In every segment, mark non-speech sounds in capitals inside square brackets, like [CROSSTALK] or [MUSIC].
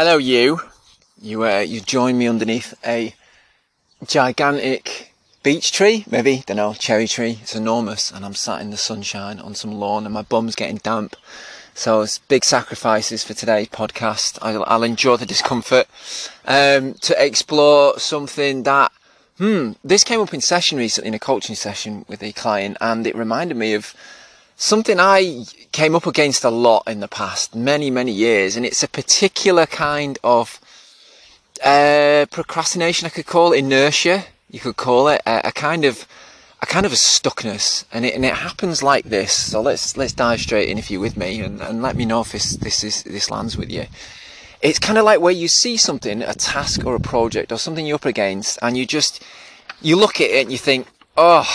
Hello, you. You uh, you join me underneath a gigantic beech tree, maybe don't know, cherry tree. It's enormous, and I'm sat in the sunshine on some lawn, and my bum's getting damp. So it's big sacrifices for today's podcast. I'll, I'll endure the discomfort um, to explore something that. Hmm, this came up in session recently in a coaching session with a client, and it reminded me of something I came up against a lot in the past, many, many years, and it's a particular kind of uh, procrastination, I could call it, inertia, you could call it, a, a, kind of a kind of a stuckness, and it and it happens like this. So let's let's dive straight in if you're with me, and, and let me know if this this is this lands with you. It's kind of like where you see something, a task or a project or something you're up against, and you just you look at it and you think, oh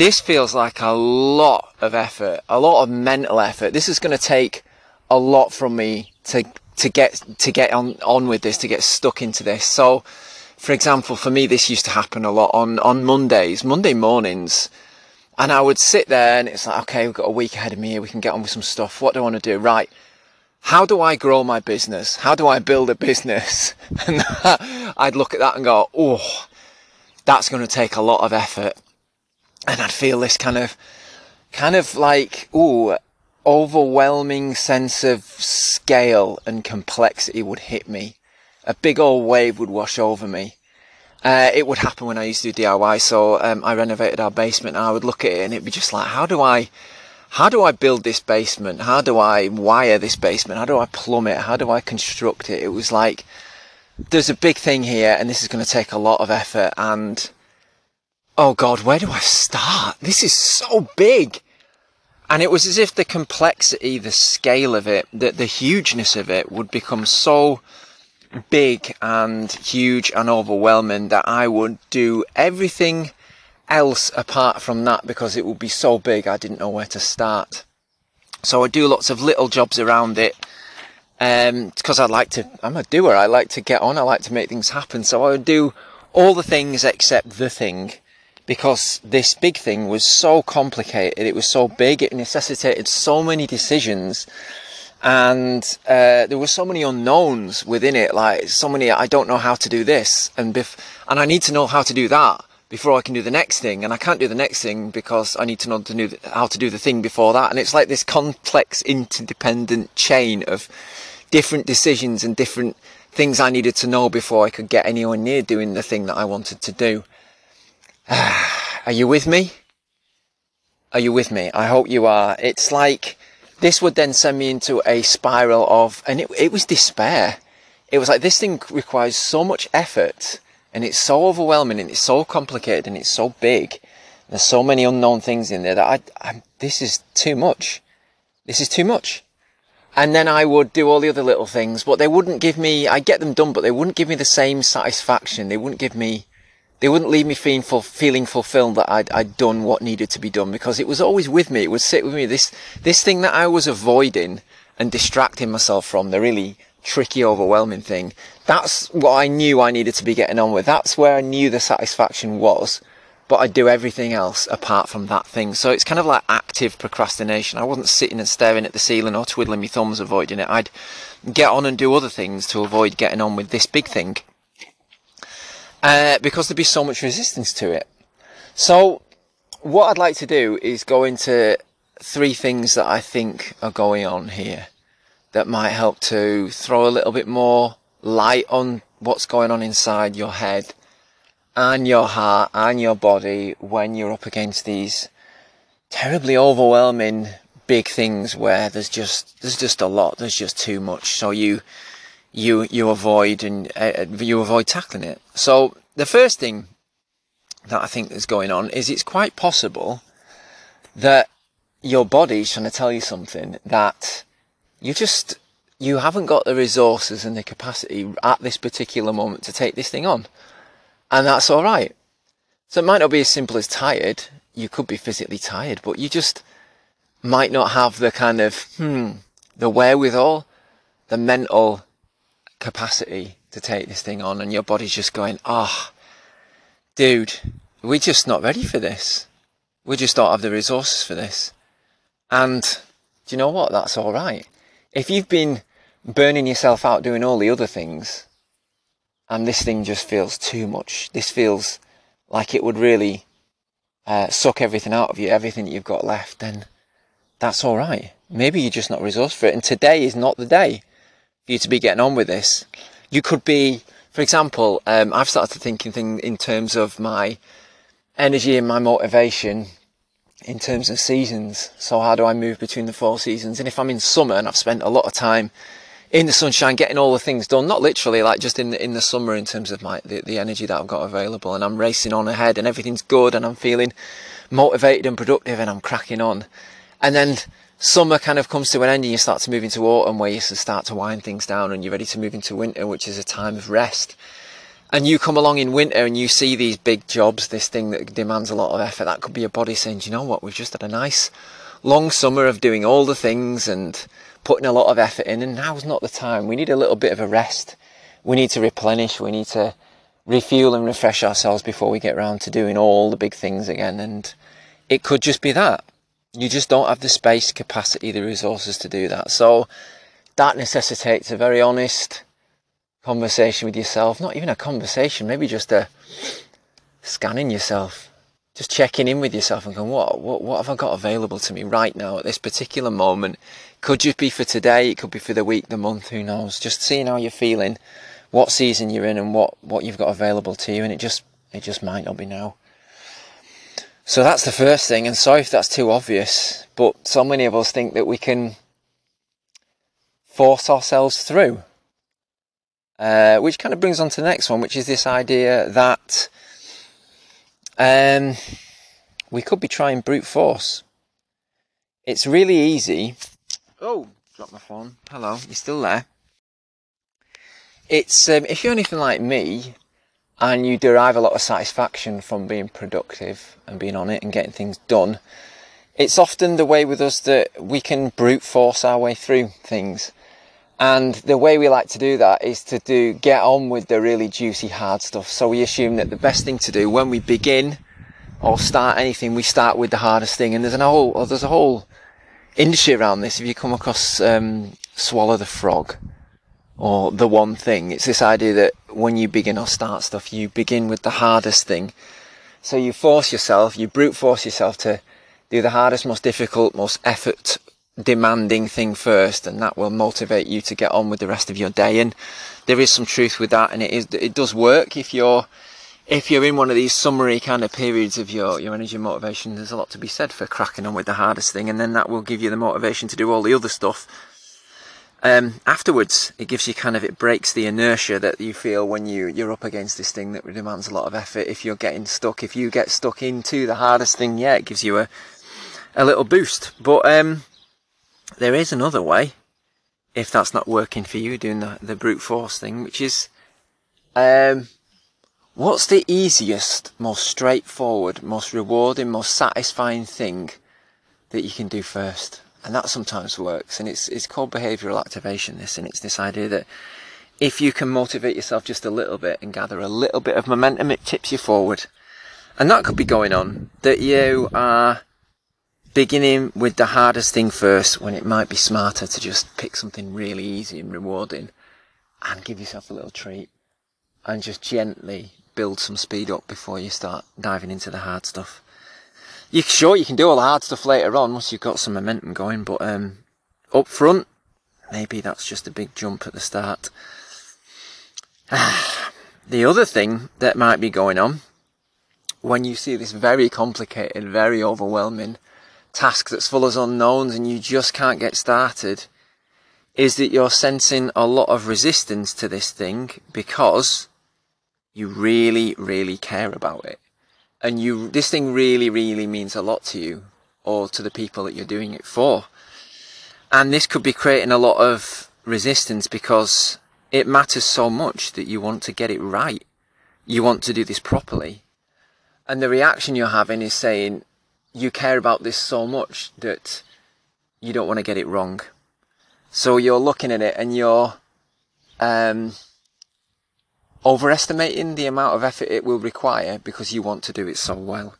this feels like a lot of effort, a lot of mental effort. This is going to take a lot from me to to get to get on on with this, to get stuck into this. So, for example, for me, this used to happen a lot on on Mondays, Monday mornings, and I would sit there and it's like, okay, we've got a week ahead of me here. We can get on with some stuff. What do I want to do? Right. How do I grow my business? How do I build a business? [LAUGHS] And [LAUGHS] I'd look at that and go, oh, that's going to take a lot of effort and I'd feel this kind of, kind of like, ooh, overwhelming sense of scale and complexity would hit me. A big old wave would wash over me. Uh, it would happen when I used to do DIY. So um, I renovated our basement, and I would look at it, and it'd be just like, how do I, how do I build this basement? How do I wire this basement? How do I plumb it? How do I construct it? It was like, there's a big thing here, and this is going to take a lot of effort, and oh God, where do I start? This is so big. And it was as if the complexity, the scale of it, the, the hugeness of it would become so big and huge and overwhelming that I would do everything else apart from that because it would be so big I didn't know where to start. So I do lots of little jobs around it because um, I like to, I'm a doer, I like to get on, I like to make things happen. So I would do all the things except the thing because this big thing was so complicated, it was so big, it necessitated so many decisions, and uh, there were so many unknowns within it. Like so many, I don't know how to do this, and bef- and I need to know how to do that before I can do the next thing, and I can't do the next thing because I need to know how to do the thing before that, and it's like this complex, interdependent chain of different decisions and different things I needed to know before I could get anywhere near doing the thing that I wanted to do. [SIGHS] Are you with me? Are you with me? I hope you are. It's like this would then send me into a spiral of, and it, it was despair. It was like this thing requires so much effort and it's so overwhelming and it's so complicated and it's so big. There's so many unknown things in there that I, I, this is too much. This is too much. And then I would do all the other little things, but they wouldn't give me, I get them done, but they wouldn't give me the same satisfaction. They wouldn't give me they wouldn't leave me feeling, feeling fulfilled that I'd, I'd done what needed to be done because it was always with me. It would sit with me. This, this thing that I was avoiding and distracting myself from, the really tricky, overwhelming thing. That's what I knew I needed to be getting on with. That's where I knew the satisfaction was. But I'd do everything else apart from that thing. So it's kind of like active procrastination. I wasn't sitting and staring at the ceiling or twiddling my thumbs avoiding it. I'd get on and do other things to avoid getting on with this big thing uh, because there'd be so much resistance to it. So, what I'd like to do is go into three things that I think are going on here that might help to throw a little bit more light on what's going on inside your head and your heart and your body when you're up against these terribly overwhelming big things where there's just there's just a lot there's just too much so you you you avoid and uh, you avoid tackling it. So the first thing that I think is going on is it's quite possible that your body's trying to tell you something that you just you haven't got the resources and the capacity at this particular moment to take this thing on. And that's all right. So it might not be as simple as tired. You could be physically tired, but you just might not have the kind of, hmm, the wherewithal, the mental capacity to take this thing on and your body's just going, ah, oh, dude, we're just not ready for this. We just don't have the resources for this. And do you know what? That's all right. If you've been burning yourself out doing all the other things, and this thing just feels too much. This feels like it would really uh, suck everything out of you, everything that you've got left, then that's all right. Maybe you're just not resourced for it, and today is not the day you to be getting on with this. You could be, for example, um, I've started to thinking thing in terms of my energy and my motivation in terms of seasons. So how do I move between the four seasons? And if I'm in summer and I've spent a lot of time in the sunshine, getting all the things done, not literally like just in the, in the summer in terms of my, the, the energy that I've got available and I'm racing on ahead and everything's good and I'm feeling motivated and productive and I'm cracking on. And then summer kind of comes to an end and you start to move into autumn where you start to wind things down and you're ready to move into winter, which is a time of rest. And you come along in winter and you see these big jobs, this thing that demands a lot of effort. That could be your body saying, you know what, we've just had a nice long summer of doing all the things and putting a lot of effort in, and now's not the time. We need a little bit of a rest. We need to replenish. We need to refuel and refresh ourselves before we get around to doing all the big things again. And it could just be that. You just don't have the space, capacity, the resources to do that. So that necessitates a very honest conversation with yourself. Not even a conversation, maybe just a scanning yourself just checking in with yourself and going, what, what, what have I got available to me right now at this particular moment? Could just be for today, it could be for the week, the month, who knows? Just seeing how you're feeling, what season you're in, and what, what you've got available to you, and it just, it just might not be now. So that's the first thing, and sorry if that's too obvious, but so many of us think that we can force ourselves through. Uh, which kind of brings on to the next one, which is this idea that um, we could be trying brute force. It's really easy. Oh, dropped my phone. Hello, you still there? It's um, if you're anything like me, and you derive a lot of satisfaction from being productive and being on it and getting things done. It's often the way with us that we can brute force our way through things. And the way we like to do that is to do get on with the really juicy hard stuff. So we assume that the best thing to do when we begin or start anything, we start with the hardest thing. And there's a whole oh, there's a whole industry around this. If you come across um, swallow the frog or the one thing, it's this idea that when you begin or start stuff, you begin with the hardest thing. So you force yourself, you brute force yourself to do the hardest, most difficult, most effort demanding thing first and that will motivate you to get on with the rest of your day and there is some truth with that and it is it does work if you're if you're in one of these summary kind of periods of your, your energy and motivation, there's a lot to be said for cracking on with the hardest thing, and then that will give you the motivation to do all the other stuff. Um, afterwards, it gives you kind of, it breaks the inertia that you feel when you, you're up against this thing that demands a lot of effort. If you're getting stuck, if you get stuck into the hardest thing, yeah, it gives you a, a little boost. But, um, there is another way, if that's not working for you, doing the, the brute force thing, which is, um, what's the easiest, most straightforward, most rewarding, most satisfying thing that you can do first? And that sometimes works. And it's, it's called behavioral activation, this, and it's this idea that if you can motivate yourself just a little bit and gather a little bit of momentum, it tips you forward. And that could be going on that you are beginning with the hardest thing first when it might be smarter to just pick something really easy and rewarding and give yourself a little treat and just gently build some speed up before you start diving into the hard stuff. You sure you can do all the hard stuff later on once you've got some momentum going, but um, up front, maybe that's just a big jump at the start. [SIGHS] the other thing that might be going on when you see this very complicated, very overwhelming task that's full of unknowns and you just can't get started is that you're sensing a lot of resistance to this thing because you really, really care about it. And you, this thing really, really means a lot to you or to the people that you're doing it for. And this could be creating a lot of resistance because it matters so much that you want to get it right. You want to do this properly. And the reaction you're having is saying, you care about this so much that you don't want to get it wrong. So you're looking at it and you're um, overestimating the amount of effort it will require because you want to do it so well.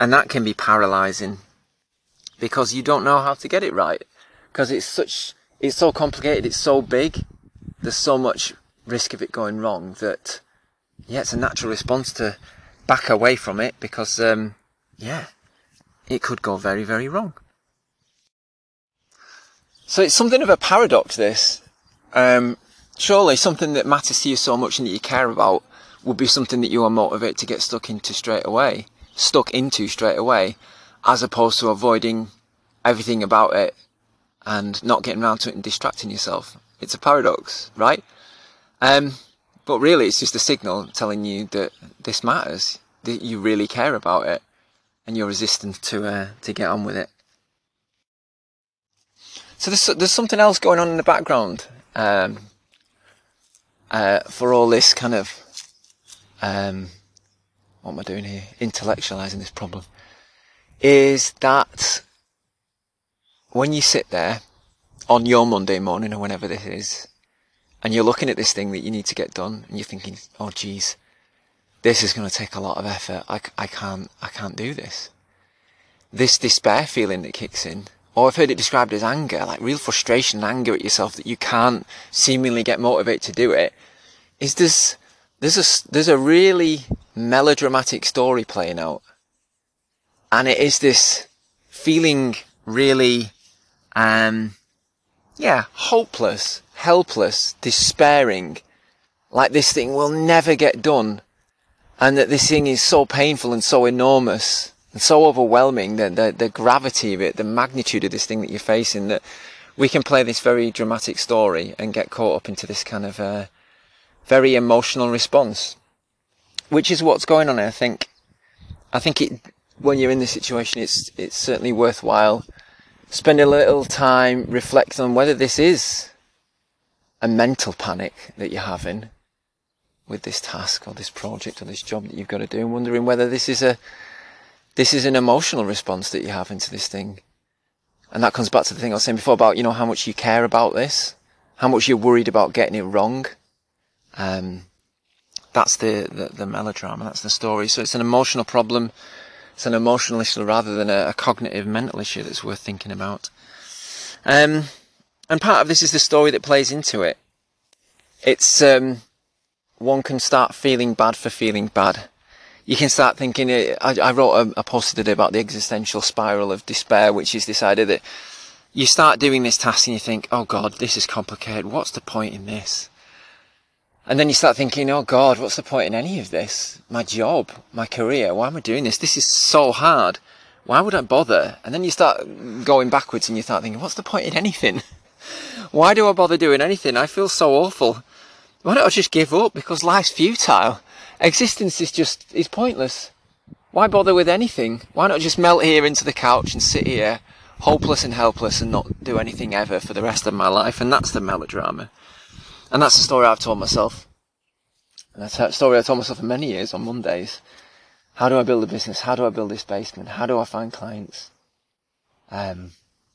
And that can be paralyzing because you don't know how to get it right. Because it's such, it's so complicated, it's so big, there's so much risk of it going wrong that, yeah, it's a natural response to back away from it because, um, yeah, it could go very, very wrong. So it's something of a paradox, this. Um, surely something that matters to you so much and that you care about would be something that you are motivated to get stuck into straight away, stuck into straight away, as opposed to avoiding everything about it and not getting around to it and distracting yourself. It's a paradox, right? Um, but really, it's just a signal telling you that this matters, that you really care about it, and you're resistant to uh, to get on with it. So there's there's something else going on in the background um, uh, for all this kind of um, what am I doing here? Intellectualizing this problem is that when you sit there on your Monday morning or whenever this is, and you're looking at this thing that you need to get done, and you're thinking, "Oh, geez, this is going to take a lot of effort. I, I can't, I can't do this." This despair feeling that kicks in, or I've heard it described as anger, like real frustration and anger at yourself that you can't seemingly get motivated to do it, is this there's a there's a really melodramatic story playing out, and it is this feeling really, um, yeah, hopeless, helpless, despairing, like this thing will never get done, and that this thing is so painful and so enormous so overwhelming, the, the, the gravity of it, the magnitude of this thing that you're facing, that we can play this very dramatic story and get caught up into this kind of uh, very emotional response, which is what's going on. I think, I think it, when you're in this situation, it's, it's certainly worthwhile spending a little time reflecting on whether this is a mental panic that you're having with this task or this project or this job that you've got to do and wondering whether this is a, this is an emotional response that you have into this thing. And that comes back to the thing I was saying before about, you know, how much you care about this, how much you're worried about getting it wrong. Um, that's the, the, the, melodrama, that's the story. So it's an emotional problem. It's an emotional issue rather than a, a cognitive mental issue that's worth thinking about. Um, and part of this is the story that plays into it. It's, um, one can start feeling bad for feeling bad. You can start thinking, eh, I, I wrote a, a post today about the existential spiral of despair, which is this idea that you start doing this task and you think, oh God, this is complicated. What's the point in this? And then you start thinking, oh God, what's the point in any of this? My job, my career, why am I doing this? This is so hard. Why would I bother? And then you start going backwards and you start thinking, what's the point in anything? [LAUGHS] why do I bother doing anything? I feel so awful. Why don't I just give up? Because life's futile. Existence is just, is pointless. Why bother with anything? Why not just melt here into the couch and sit here, hopeless and helpless and not do anything ever for the rest of my life? And that's the melodrama. And that's the story I've told myself. And that's a story I've told myself for many years on Mondays. How do I build a business? How do I build this basement? How do I find clients? Um,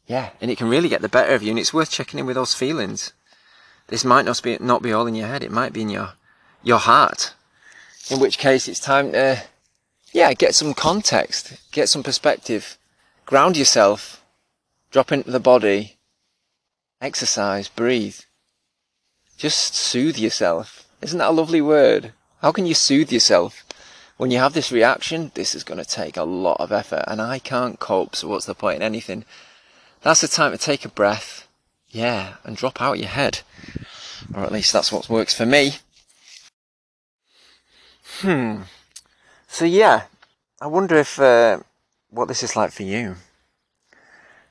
yeah, and it can really get the better of you, and it's worth checking in with those feelings. This might not be not be all in your head; it might be in your your heart. In which case, it's time to, yeah, get some context, get some perspective, ground yourself, drop into the body, exercise, breathe, just soothe yourself. Isn't that a lovely word? How can you soothe yourself? When you have this reaction, this is going to take a lot of effort and I can't cope, so what's the point in anything? That's the time to take a breath, yeah, and drop out your head. Or at least that's what works for me. Hmm. So yeah, I wonder if, uh, what this is like for you.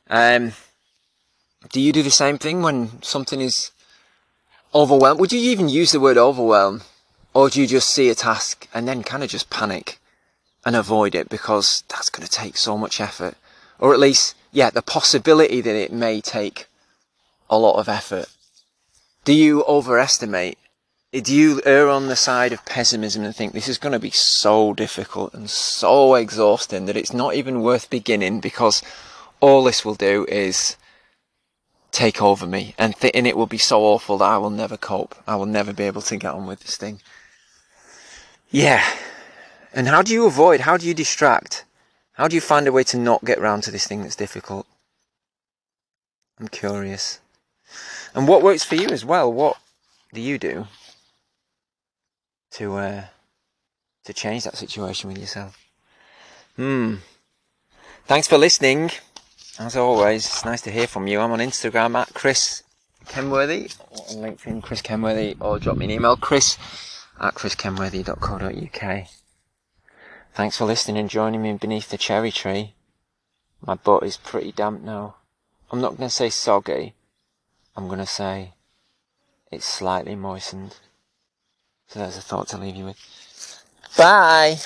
Um, do you do the same thing when something is overwhelmed. Would you even use the word overwhelm? Or do you just see a task and then kind of just panic and avoid it because that's going to take so much effort? Or at least, yeah, the possibility that it may take a lot of effort. Do you overestimate? Do you err on the side of pessimism and think this is going to be so difficult and so exhausting that it's not even worth beginning because all this will do is take over me and, th- and it will be so awful that I will never cope. I will never be able to get on with this thing. Yeah. And how do you avoid? How do you distract? How do you find a way to not get round to this thing that's difficult? I'm curious. And what works for you as well? What do you do to uh, to change that situation with yourself? Hmm. Thanks for listening. As always, it's nice to hear from you. I'm on Instagram at Chris Kenworthy, on LinkedIn Chris Kenworthy, or drop me an email, chris at chriskenworthy.co.uk. Thanks for listening and joining me beneath the cherry tree. My butt is pretty damp now. I'm not going to say soggy. I'm going to say it's slightly moistened. So there's a thought to leave you with. Bye!